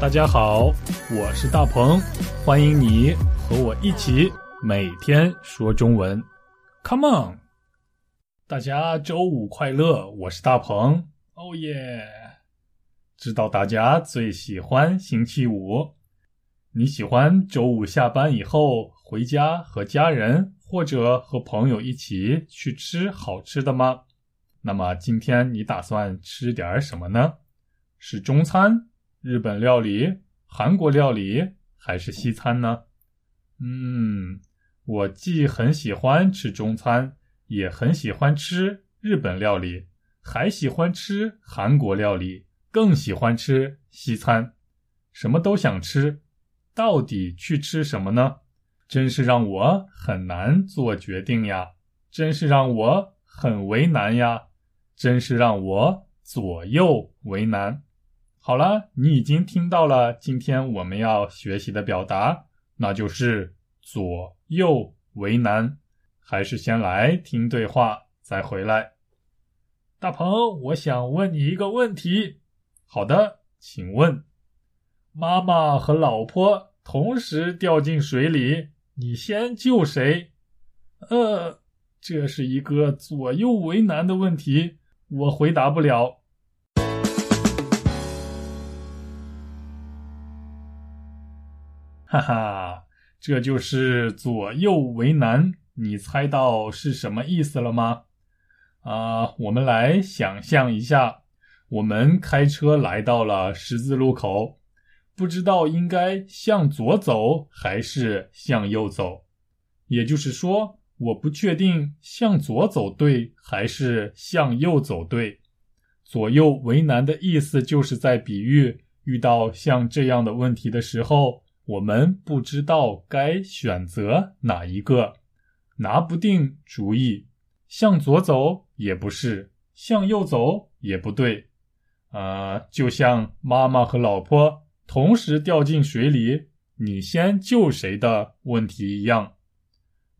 大家好，我是大鹏，欢迎你和我一起每天说中文，Come on！大家周五快乐，我是大鹏，哦耶！知道大家最喜欢星期五，你喜欢周五下班以后回家和家人或者和朋友一起去吃好吃的吗？那么今天你打算吃点什么呢？是中餐、日本料理、韩国料理还是西餐呢？嗯，我既很喜欢吃中餐，也很喜欢吃日本料理，还喜欢吃韩国料理，更喜欢吃西餐，什么都想吃。到底去吃什么呢？真是让我很难做决定呀！真是让我很为难呀！真是让我左右为难。好了，你已经听到了今天我们要学习的表达，那就是左右为难。还是先来听对话再回来。大鹏，我想问你一个问题。好的，请问，妈妈和老婆同时掉进水里，你先救谁？呃，这是一个左右为难的问题。我回答不了，哈哈，这就是左右为难。你猜到是什么意思了吗？啊，我们来想象一下，我们开车来到了十字路口，不知道应该向左走还是向右走，也就是说。我不确定向左走对还是向右走对，左右为难的意思就是在比喻遇到像这样的问题的时候，我们不知道该选择哪一个，拿不定主意。向左走也不是，向右走也不对，啊，就像妈妈和老婆同时掉进水里，你先救谁的问题一样。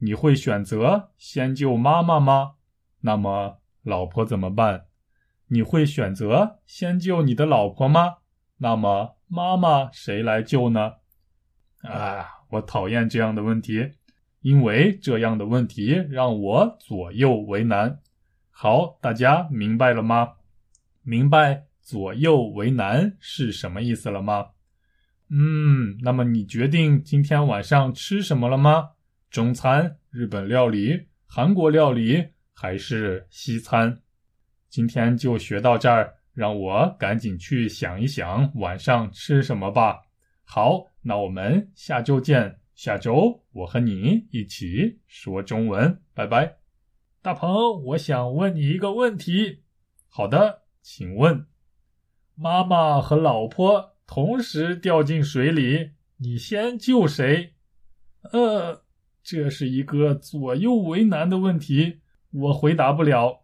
你会选择先救妈妈吗？那么老婆怎么办？你会选择先救你的老婆吗？那么妈妈谁来救呢？啊，我讨厌这样的问题，因为这样的问题让我左右为难。好，大家明白了吗？明白左右为难是什么意思了吗？嗯，那么你决定今天晚上吃什么了吗？中餐、日本料理、韩国料理还是西餐？今天就学到这儿，让我赶紧去想一想晚上吃什么吧。好，那我们下周见。下周我和你一起说中文，拜拜。大鹏，我想问你一个问题。好的，请问，妈妈和老婆同时掉进水里，你先救谁？呃。这是一个左右为难的问题，我回答不了。